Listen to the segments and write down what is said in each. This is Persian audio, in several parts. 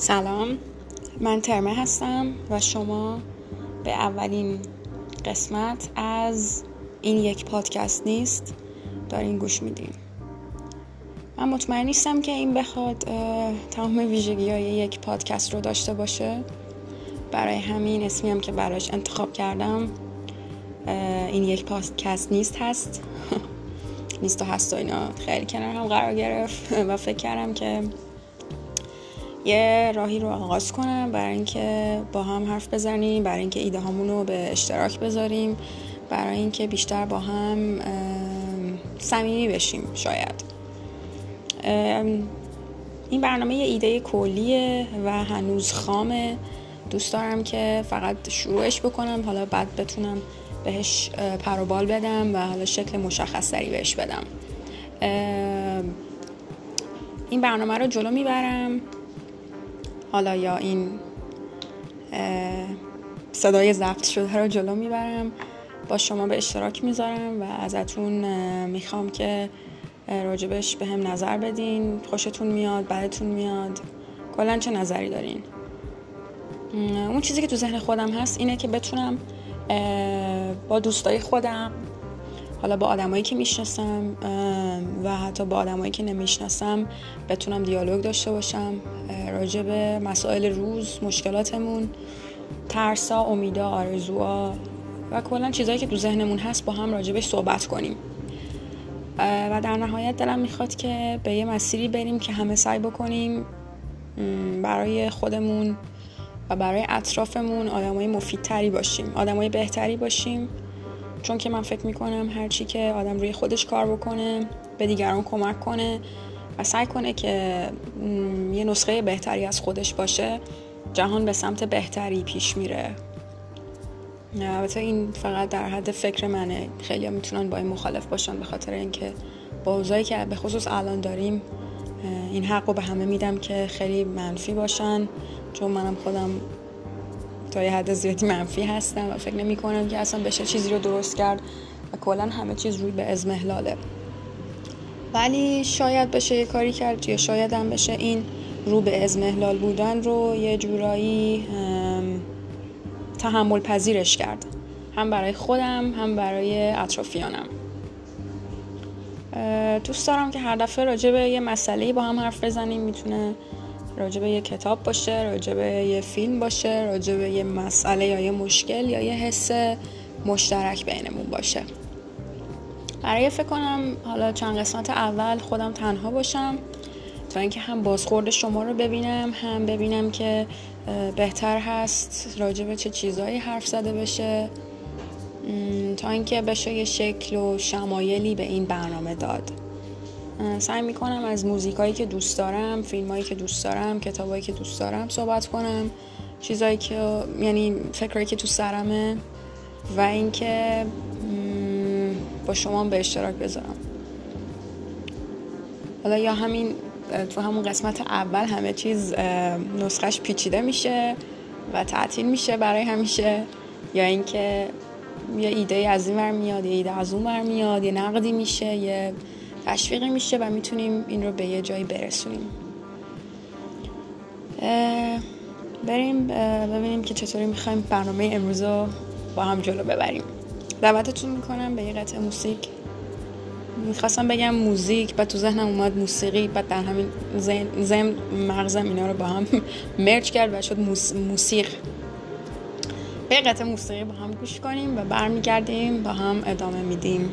سلام. من ترمه هستم و شما به اولین قسمت از این یک پادکست نیست دارین گوش میدین. من مطمئن نیستم که این بخواد تمام ویژگی های یک پادکست رو داشته باشه. برای همین اسمی هم که براش انتخاب کردم این یک پادکست نیست هست. نیست و هست و اینا. خیلی کنار هم قرار گرفت و فکر کردم که یه راهی رو آغاز کنم برای اینکه با هم حرف بزنیم برای اینکه ایده رو به اشتراک بذاریم برای اینکه بیشتر با هم صمیمی بشیم شاید. این برنامه یه ایده کلیه و هنوز خامه. دوست دارم که فقط شروعش بکنم حالا بعد بتونم بهش پروبال بدم و حالا شکل مشخص بهش بدم. این برنامه رو جلو می‌برم. حالا یا این صدای ضبط شده رو جلو می‌برم با شما به اشتراک می‌ذارم و ازتون می‌خوام که راجبش به هم نظر بدین. خوشتون میاد بعدتون میاد. کلا چه نظری دارین؟ اون چیزی که تو ذهن خودم هست اینه که بتونم با دوستای خودم حالا با آدمایی که می‌شناسم و حتی با آدمایی که نمی‌شناسم بتونم دیالوگ داشته باشم راجع به مسائل روز مشکلاتمون ترسا امیدا آرزوها و کلا چیزهایی که تو ذهنمون هست با هم راجبش صحبت کنیم. و در نهایت دلم می‌خواد که به یه مسیری بریم که همه سعی بکنیم برای خودمون و برای اطرافمون آدمای مفیدتری باشیم آدمای بهتری باشیم چون که من فکر می‌کنم هرچی که آدم روی خودش کار بکنه به دیگران کمک کنه و سعی کنه که یه نسخه بهتری از خودش باشه جهان به سمت بهتری پیش میره. البته این فقط در حد فکر منه. خیلی ها می‌تونن با این مخالف باشن به خاطر اینکه با اوضاعی که به خصوص الان داریم این حق رو به همه میدم که خیلی منفی باشن. چون منم خودم تا یه حد زیادی منفی هستم و فکر نمی کنم که اصلا بشه چیزی رو درست کرد و کلا همه چیز روی به ازمهلاله ولی شاید بشه یه کاری کرد یا شاید هم بشه این رو به ازمهلال بودن رو یه جورایی تحمل پذیرش کرد. هم برای خودم هم برای اطرافیانم. دوست دارم که هر دفعه راجع به یه مسئله با هم حرف بزنیم می‌تونه راجع به یه کتاب باشه راجع به یه فیلم باشه راجع به یه مسئله یا یه مشکل یا یه حس مشترک بینمون باشه. برای فکر کنم حالا چند قسمت اول خودم تنها باشم تا اینکه هم بازخورد شما رو ببینم هم ببینم که بهتر هست راجع چه چیزهایی حرف زده بشه. تا اینکه بشه یه شکل و شمایلی به این برنامه داد. سعی می‌کنم از موزیکایی که دوست دارم فیلمایی که دوست دارم کتابایی که دوست دارم صحبت کنم. چیزایی که یعنی فکرایی که تو سرمه و اینکه با شما به اشتراک بذارم. حالا یا همین تو همون قسمت اول همه چیز نسخش پیچیده میشه و تعطیل میشه برای همیشه. یا اینکه یه ایده از این ور میاد یه ایده از اون ور میاد یه نقدی میشه یه تشویقی میشه و می‌تونیم این رو به یه جایی برسونیم. بریم ببینیم که چطوری می‌خوایم برنامه امروز رو با هم جلو ببریم. دعوتتون می‌کنم به یه قطعه موسیقی می‌خواستم بگم موزیک و تو ذهنم اومد موسیقی بعد در همین زم مغزم اینا رو با هم مرج کرد و شد موسیق. به قطعه موسیقی با هم گوش کنیم و برمیگردیم با هم ادامه میدیم.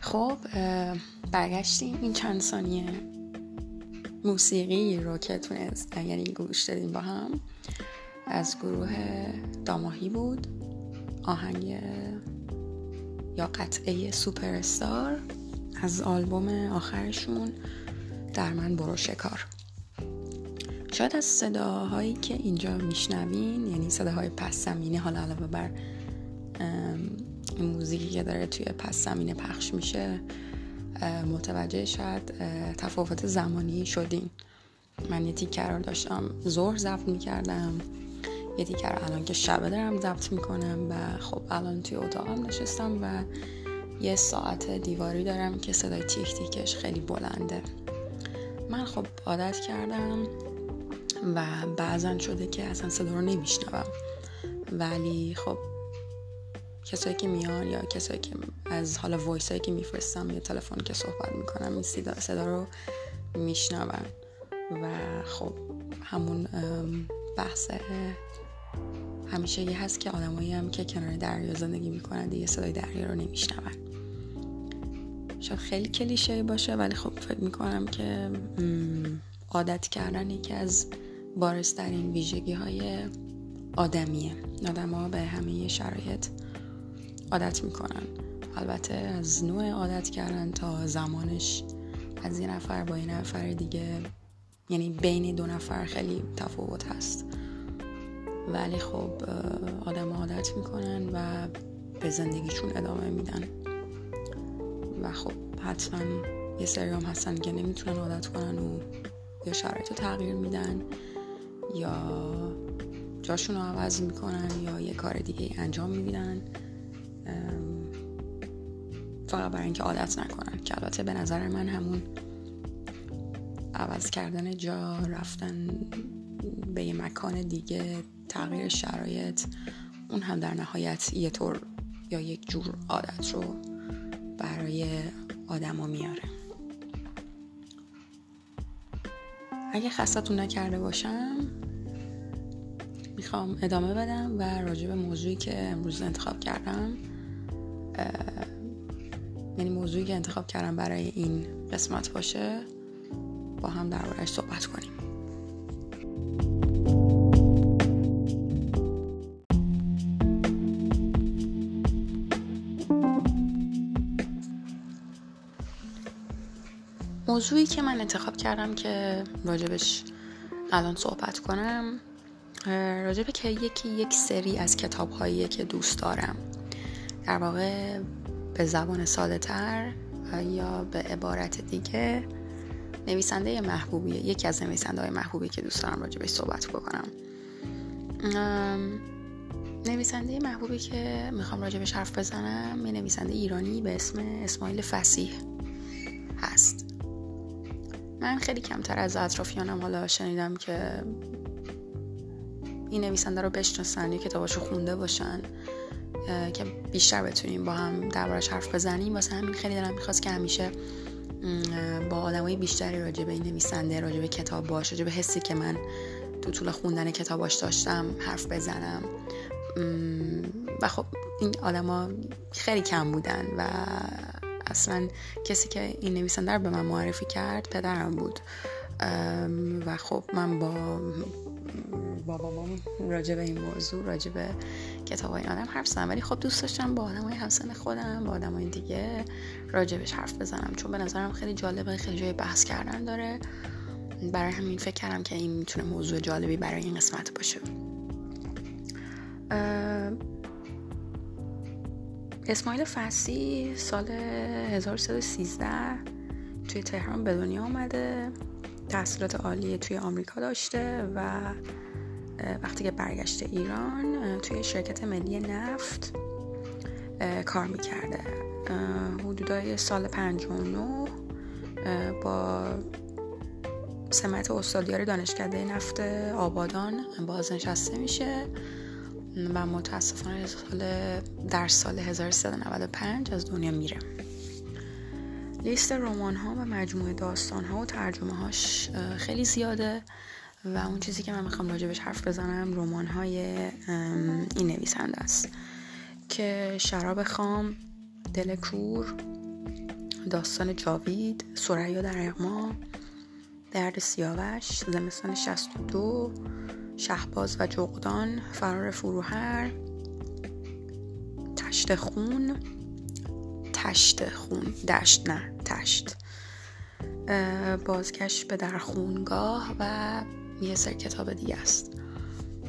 خب برگشتیم. این چند ثانیه موسیقی رو که تونست یعنی گوش دادیم با هم از گروه داماهی بود. آهنگ یا قطعه سوپرستار. از آلبوم آخرشون در من برو شکار. شاید از صداهایی که اینجا میشنوین یعنی صداهای پس زمینه حالا علاوه بر موزیکی که داره توی پس زمینه پخش میشه متوجه شاید تفاوت زمانی شدین. من یه تیکر رو داشتم ظهر ضبط می‌کردم یه دیگر الان که شبه دارم ضبط می‌کنم و خب الان توی اتاقم نشستم و یه ساعت دیواری دارم که صدای تیک تیکش خیلی بلنده. من خب عادت کردم و بعضا شده که اصلا صدا رو نمیشنوم. ولی خب کسایی که میان یا کسایی که از حالا وایس که میفرستم یا تلفن که صحبت می‌کنم این صدا رو میشنون. و خب همون بحث همیشه یه هست که آدمایی هم که کنار دریا زندگی می‌کنن دیگه صدای دریا رو نمیشنون. شاید خیلی کلیشه باشه ولی خب فکر می‌کنم که عادت کردن یکی از بارسترین ویژگی های آدمیه. آدم ها به همه شرایط عادت می‌کنن. البته از نوع عادت کردن تا زمانش از یه نفر با یه نفر دیگه یعنی بین دو نفر خیلی تفاوت هست. ولی خب آدم عادت می‌کنن و به زندگیشون ادامه میدن. و خب حتما یه سری هم هستن که نمی‌تونن عادت کنن و یا شرایط رو تغییر میدن. یا جاشون رو عوض می‌کنن یا یه کار دیگه انجام میدن. فقط برای اینکه عادت نکنن. که البته به نظر من همون عوض کردن جا رفتن به یه مکان دیگه تغییر شرایط اون هم در نهایت یه طور یا یک جور عادت رو برای آدما میاره. اگه خستتون نکرده باشم می‌خوام ادامه بدم و راجع به موضوعی که امروز انتخاب کردم یعنی موضوعی که انتخاب کردم برای این قسمت باشه با هم دربارهش صحبت کنیم. موضوعی که من انتخاب کردم که راجبش الان صحبت کنم راجبه که یکی یک سری از کتاب که دوست دارم. در واقع به زبان ساده تر یا به عبارت دیگه نویسنده محبوبیه. یکی از نویسنده های محبوبی که دوست دارم راجبش صحبت بکنم. نویسنده محبوبی که می‌خوام راجبش حرف بزنم یه نویسنده ایرانی به اسم اسماعیل فسیح هست. من خیلی کمتر از اطرافیانم حالا شنیدم که این نویسنده رو بشناسن یا کتاباشو خونده باشن که بیشتر بتونیم با هم دربارش حرف بزنیم. واسه همین خیلی دلم می‌خواست که همیشه با آدمای بیشتری راجع به این نویسنده راجع به کتاب باش راجع به حسی که من تو طول خوندن کتاباش داشتم حرف بزنم. و خب این آدما خیلی کم بودن و اصلا کسی که این نویسنده رو به من معرفی کرد پدرم بود. و خب من با با راجع به این موضوع راجع به کتاب این آدم حرف زدم. ولی خب دوست داشتم با آدم های همسن خودم با آدم های دیگه راجبش حرف بزنم. چون به نظرم خیلی جالبه خیلی جای بحث کردن داره. برای همین فکر کردم که این می‌تونه موضوع جالبی برای این قسمت باشه. اسماعیل فسی سال 1313 توی تهران به دنیا آمده تحصیلات عالی توی آمریکا داشته و وقتی که برگشته ایران توی شرکت ملی نفت کار می‌کرده. حدودای سال 59 با سمت استادیار دانشکده نفت آبادان بازنشسته میشه. و متاسفانه در سال 1395 از دنیا میره. لیست رمان ها و مجموعه داستان ها و ترجمه هاش خیلی زیاده و اون چیزی که من می‌خوام راجبش حرف بزنم رمان های این نویسنده است که شراب خام دل کور داستان جاوید سریا در اقما درد سیاوش زمستان 62 شهباز و جغدان فرار فروهر تشت خون تشت خون دشت نه تشت. بازگشت به در خونگاه و یه سر کتاب دیگه است.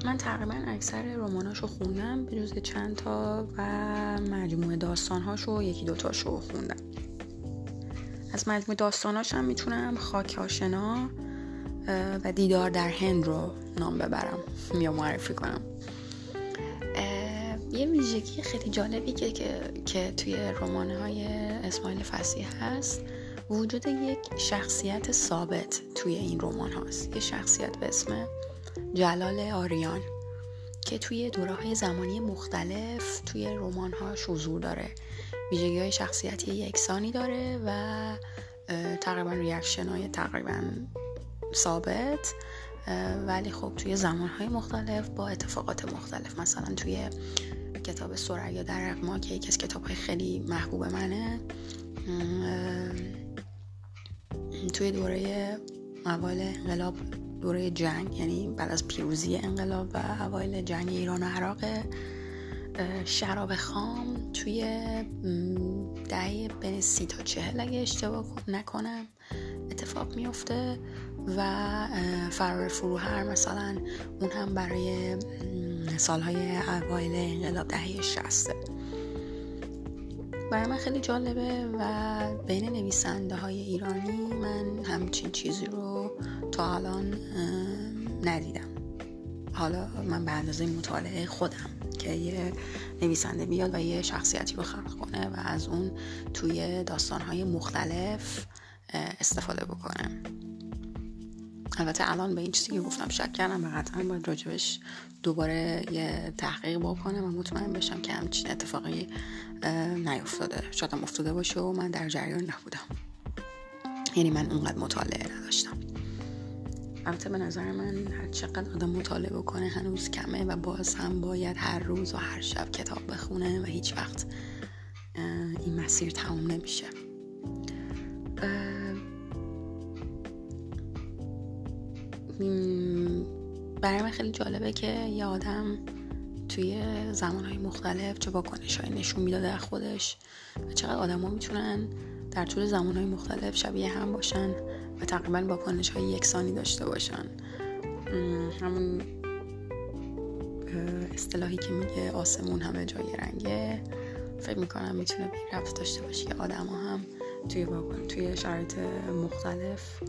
من تقریبا اکثر رماناشو خوندم به جز چند تا و مجموعه داستانهاشو یکی دوتاشو خوندم. از مجموعه داستانهاش هم می‌تونم خاک آشنا و دیدار در هند رو نام ببرم یا معرفی کنم. یه ویژگی خیلی جالبی که, که, توی رمان های اسماعیل فصیح هست. وجود یک شخصیت ثابت توی این رمان هاست. یه شخصیت به اسم جلال آریان که توی دوره های زمانی مختلف توی رمان هاش حضور داره. ویژگی های شخصیتی یکسانی داره و تقریبا ریاکشن های تقریبا ثابت ولی خب توی زمان های مختلف با اتفاقات مختلف مثلا توی کتاب سریا در اقما که یکی از کتاب های خیلی محبوب منه توی دوره اول انقلاب دوره جنگ یعنی بعد از پیروزی انقلاب و اوایل جنگ ایران و عراق شراب خام توی دهه بین سی تا چهل اگه اشتباه نکنم اتفاق میفته و فرار فروهر مثلا اون هم برای سالهای اوایل انقلاب دهه شسته برای من خیلی جالبه و بین نویسنده های ایرانی من همچین چیزی رو تا الان ندیدم. حالا من به اندازه مطالعه خودم که یه نویسنده بیاد و یه شخصیتی رو خلق کنه و از اون توی داستانهای مختلف استفاده بکنه. البته الان به این چیزی که گفتم شک کردم و قطعا باید راجبش دوباره یه تحقیق بکنم و مطمئن بشم که همچین اتفاقی نیفتاده. شاید هم افتاده باشه و من در جریان نبودم. یعنی من اونقدر مطالعه نداشتم. البته به نظر من هر چقدر آدم مطالعه بکنه هنوز کمه و باز هم باید هر روز و هر شب کتاب بخونه و هیچ وقت این مسیر تموم نمیشه. برای من خیلی جالبه که یه آدم توی زمانهای مختلف چه واکنش های نشون می‌داده خودش و چقدر آدم ها می‌تونن در طول زمانهای مختلف شبیه هم باشن و تقریبا واکنش های یکسانی داشته باشن. همون اصطلاحی که میگه آسمون همه جای رنگه. فکر می‌کنم می‌تونه رفت داشته باشه که آدم ها هم توی توی شرایط مختلف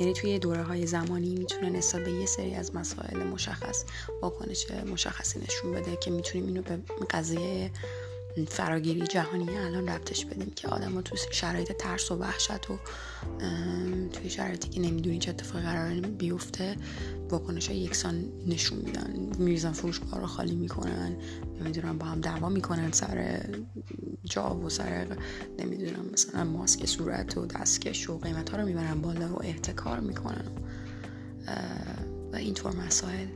یعنی توی دوره های زمانی می‌تونه نسبت به یه سری از مسائل مشخص واکنش مشخصی نشون بده که می‌تونیم اینو به قضیه فراگیری جهانی الان ربطش بدیم که آدم ها توی شرایط ترس و وحشت و توی شرایطی که نمی‌دونی چه اتفاقی قرار بیفته واکنش های یکسان نشون میدن. میریزن فروشگاه رو خالی می‌کنن. نمی‌دونم با هم دعوا می‌کنن سر جا و سر نمی‌دونم مثلا ماسک صورت و دستکش و قیمت ها رو می‌برن بالا و احتکار می‌کنن. و اینطور مسائل.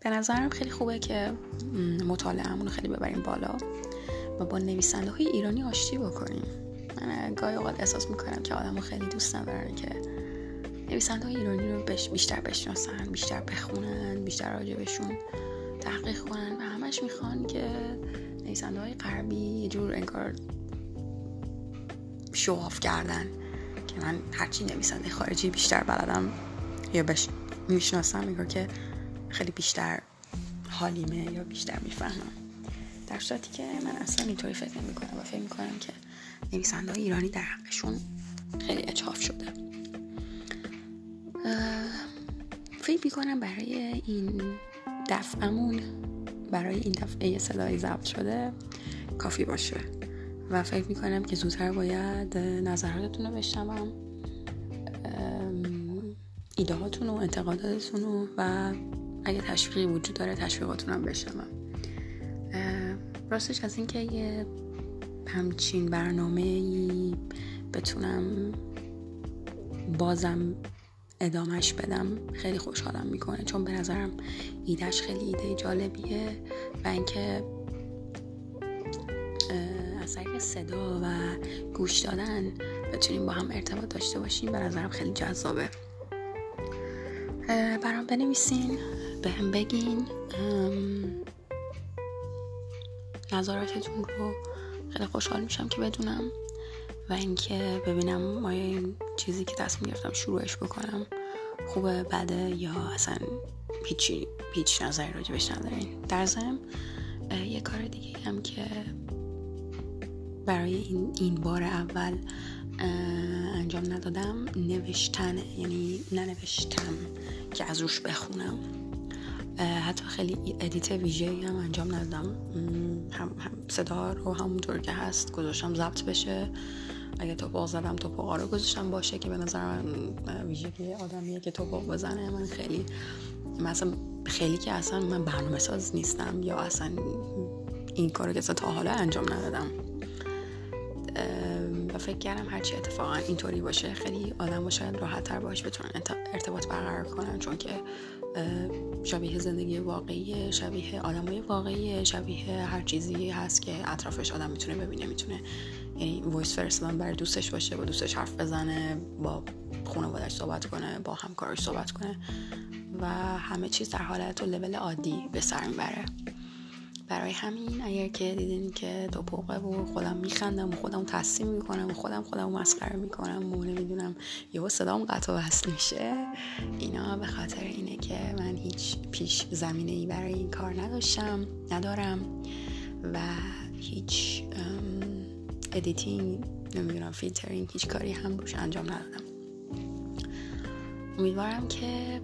به نظرم خیلی خوبه که مطالعهمون رو خیلی ببریم بالا و با نویسنده های ایرانی آشتی بکنیم. من گاهی اوقات احساس می‌کنم که آدم خیلی دوست ندارن که نویسنده ایرانی رو بیشتر بشناسن بیشتر بخونن بیشتر راجبشون تحقیق کنن و همش می‌خوان که نویسنده های غربی یه جور انگار شواف کردن که من هرچی نویسنده خارجی بیشتر بلدم یا بش می‌شناسم انگار که خیلی بیشتر حالیمه یا بیشتر می‌فهمم. در صورتی که من اصلا اینطوری فکر نمی کنم و فکر می کنم که نویسنده ایرانی در حقشون خیلی اچاف شده. فکر می کنم برای این دفعمون برای این دفعه صدای ضبط شده کافی باشه. و فکر می کنم که زودتر باید نظراتتون رو بشنوم ایده هاتون و انتقاداتتون و اگه تشویقی وجود داره تشویقاتون هم بشنوم. راستش از اینکه یه همچین برنامه ای بتونم بازم ادامش بدم. خیلی خوشحالم می‌کنه چون به نظرم ایدهش خیلی ایده جالبیه و اینکه از طریق صدا و گوش دادن بتونیم با هم ارتباط داشته باشیم. به نظرم خیلی جذابه. برام بنویسین به هم بگین. نظراتتون رو خیلی خوشحال میشم که بدونم و اینکه ببینم آیا این چیزی که تصمیم گرفتم شروعش بکنم خوبه بده یا اصلا هیچی هیچ نظری راجبش ندارین. در ضمن یه کار دیگه هم که برای این, این بار اول انجام ندادم نوشتنه یعنی ننوشتم که از روش بخونم. حتی خیلی ادیت ویژه هم انجام ندادم. هم, هم صدا رو همونطور که هست گذاشتم ضبط بشه. اگه توپق زدم توپقا رو گذاشتم باشه که به نظر من ویژگی آدمیه که توپق بزنه. من خیلی مثلا خیلی که اصلا من برنامه ساز نیستم یا اصلا این کارو که تا حالا انجام ندادم. و فکر کردم هرچی اتفاقا اینطوری باشه خیلی آدم با شاید راحت تر باش بتونن ارتباط برقرار کنن چون که شبیه زندگی واقعی شبیه آدمای واقعی شبیه هر چیزی هست که اطرافش آدم می‌تونه ببینه می‌تونه یعنی وایس فرستادن برای دوستش باشه با دوستش حرف بزنه با خانوادش صحبت کنه با همکارش صحبت کنه و همه چیز در حالت و لول عادی به سر می‌بره. برای همین اگر که دیدین که دو پوقه و خودم میخندم و خودم تصمیم می‌کنم و خودم خودم مسخره می‌کنم و نمی‌دونم یهو صدام قطع و وصل میشه اینا به خاطر اینه که من هیچ پیش زمینه ای برای این کار نداشتم ندارم و هیچ editing نمی‌دونم فیلترینگ هیچ کاری هم روش انجام ندادم. امیدوارم که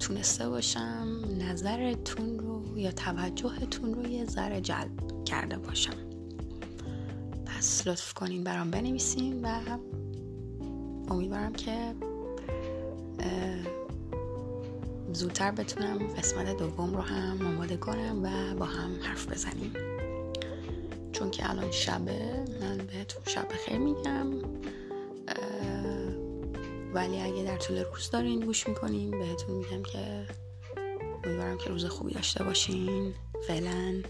تونسته باشم نظرتون یا توجهتون رو یه ذره جلب کرده باشم. پس لطف کنین برام بنویسین و امیدوارم که زودتر بتونم قسمت دوم رو هم آماده کنم و با هم حرف بزنیم. چون که الان شبه من بهتون شب خیر میگم. ولی اگه در طول روز دارین گوش می‌کنین بهتون میگم که امیدوارم که روز خوبی داشته باشین. فعلا.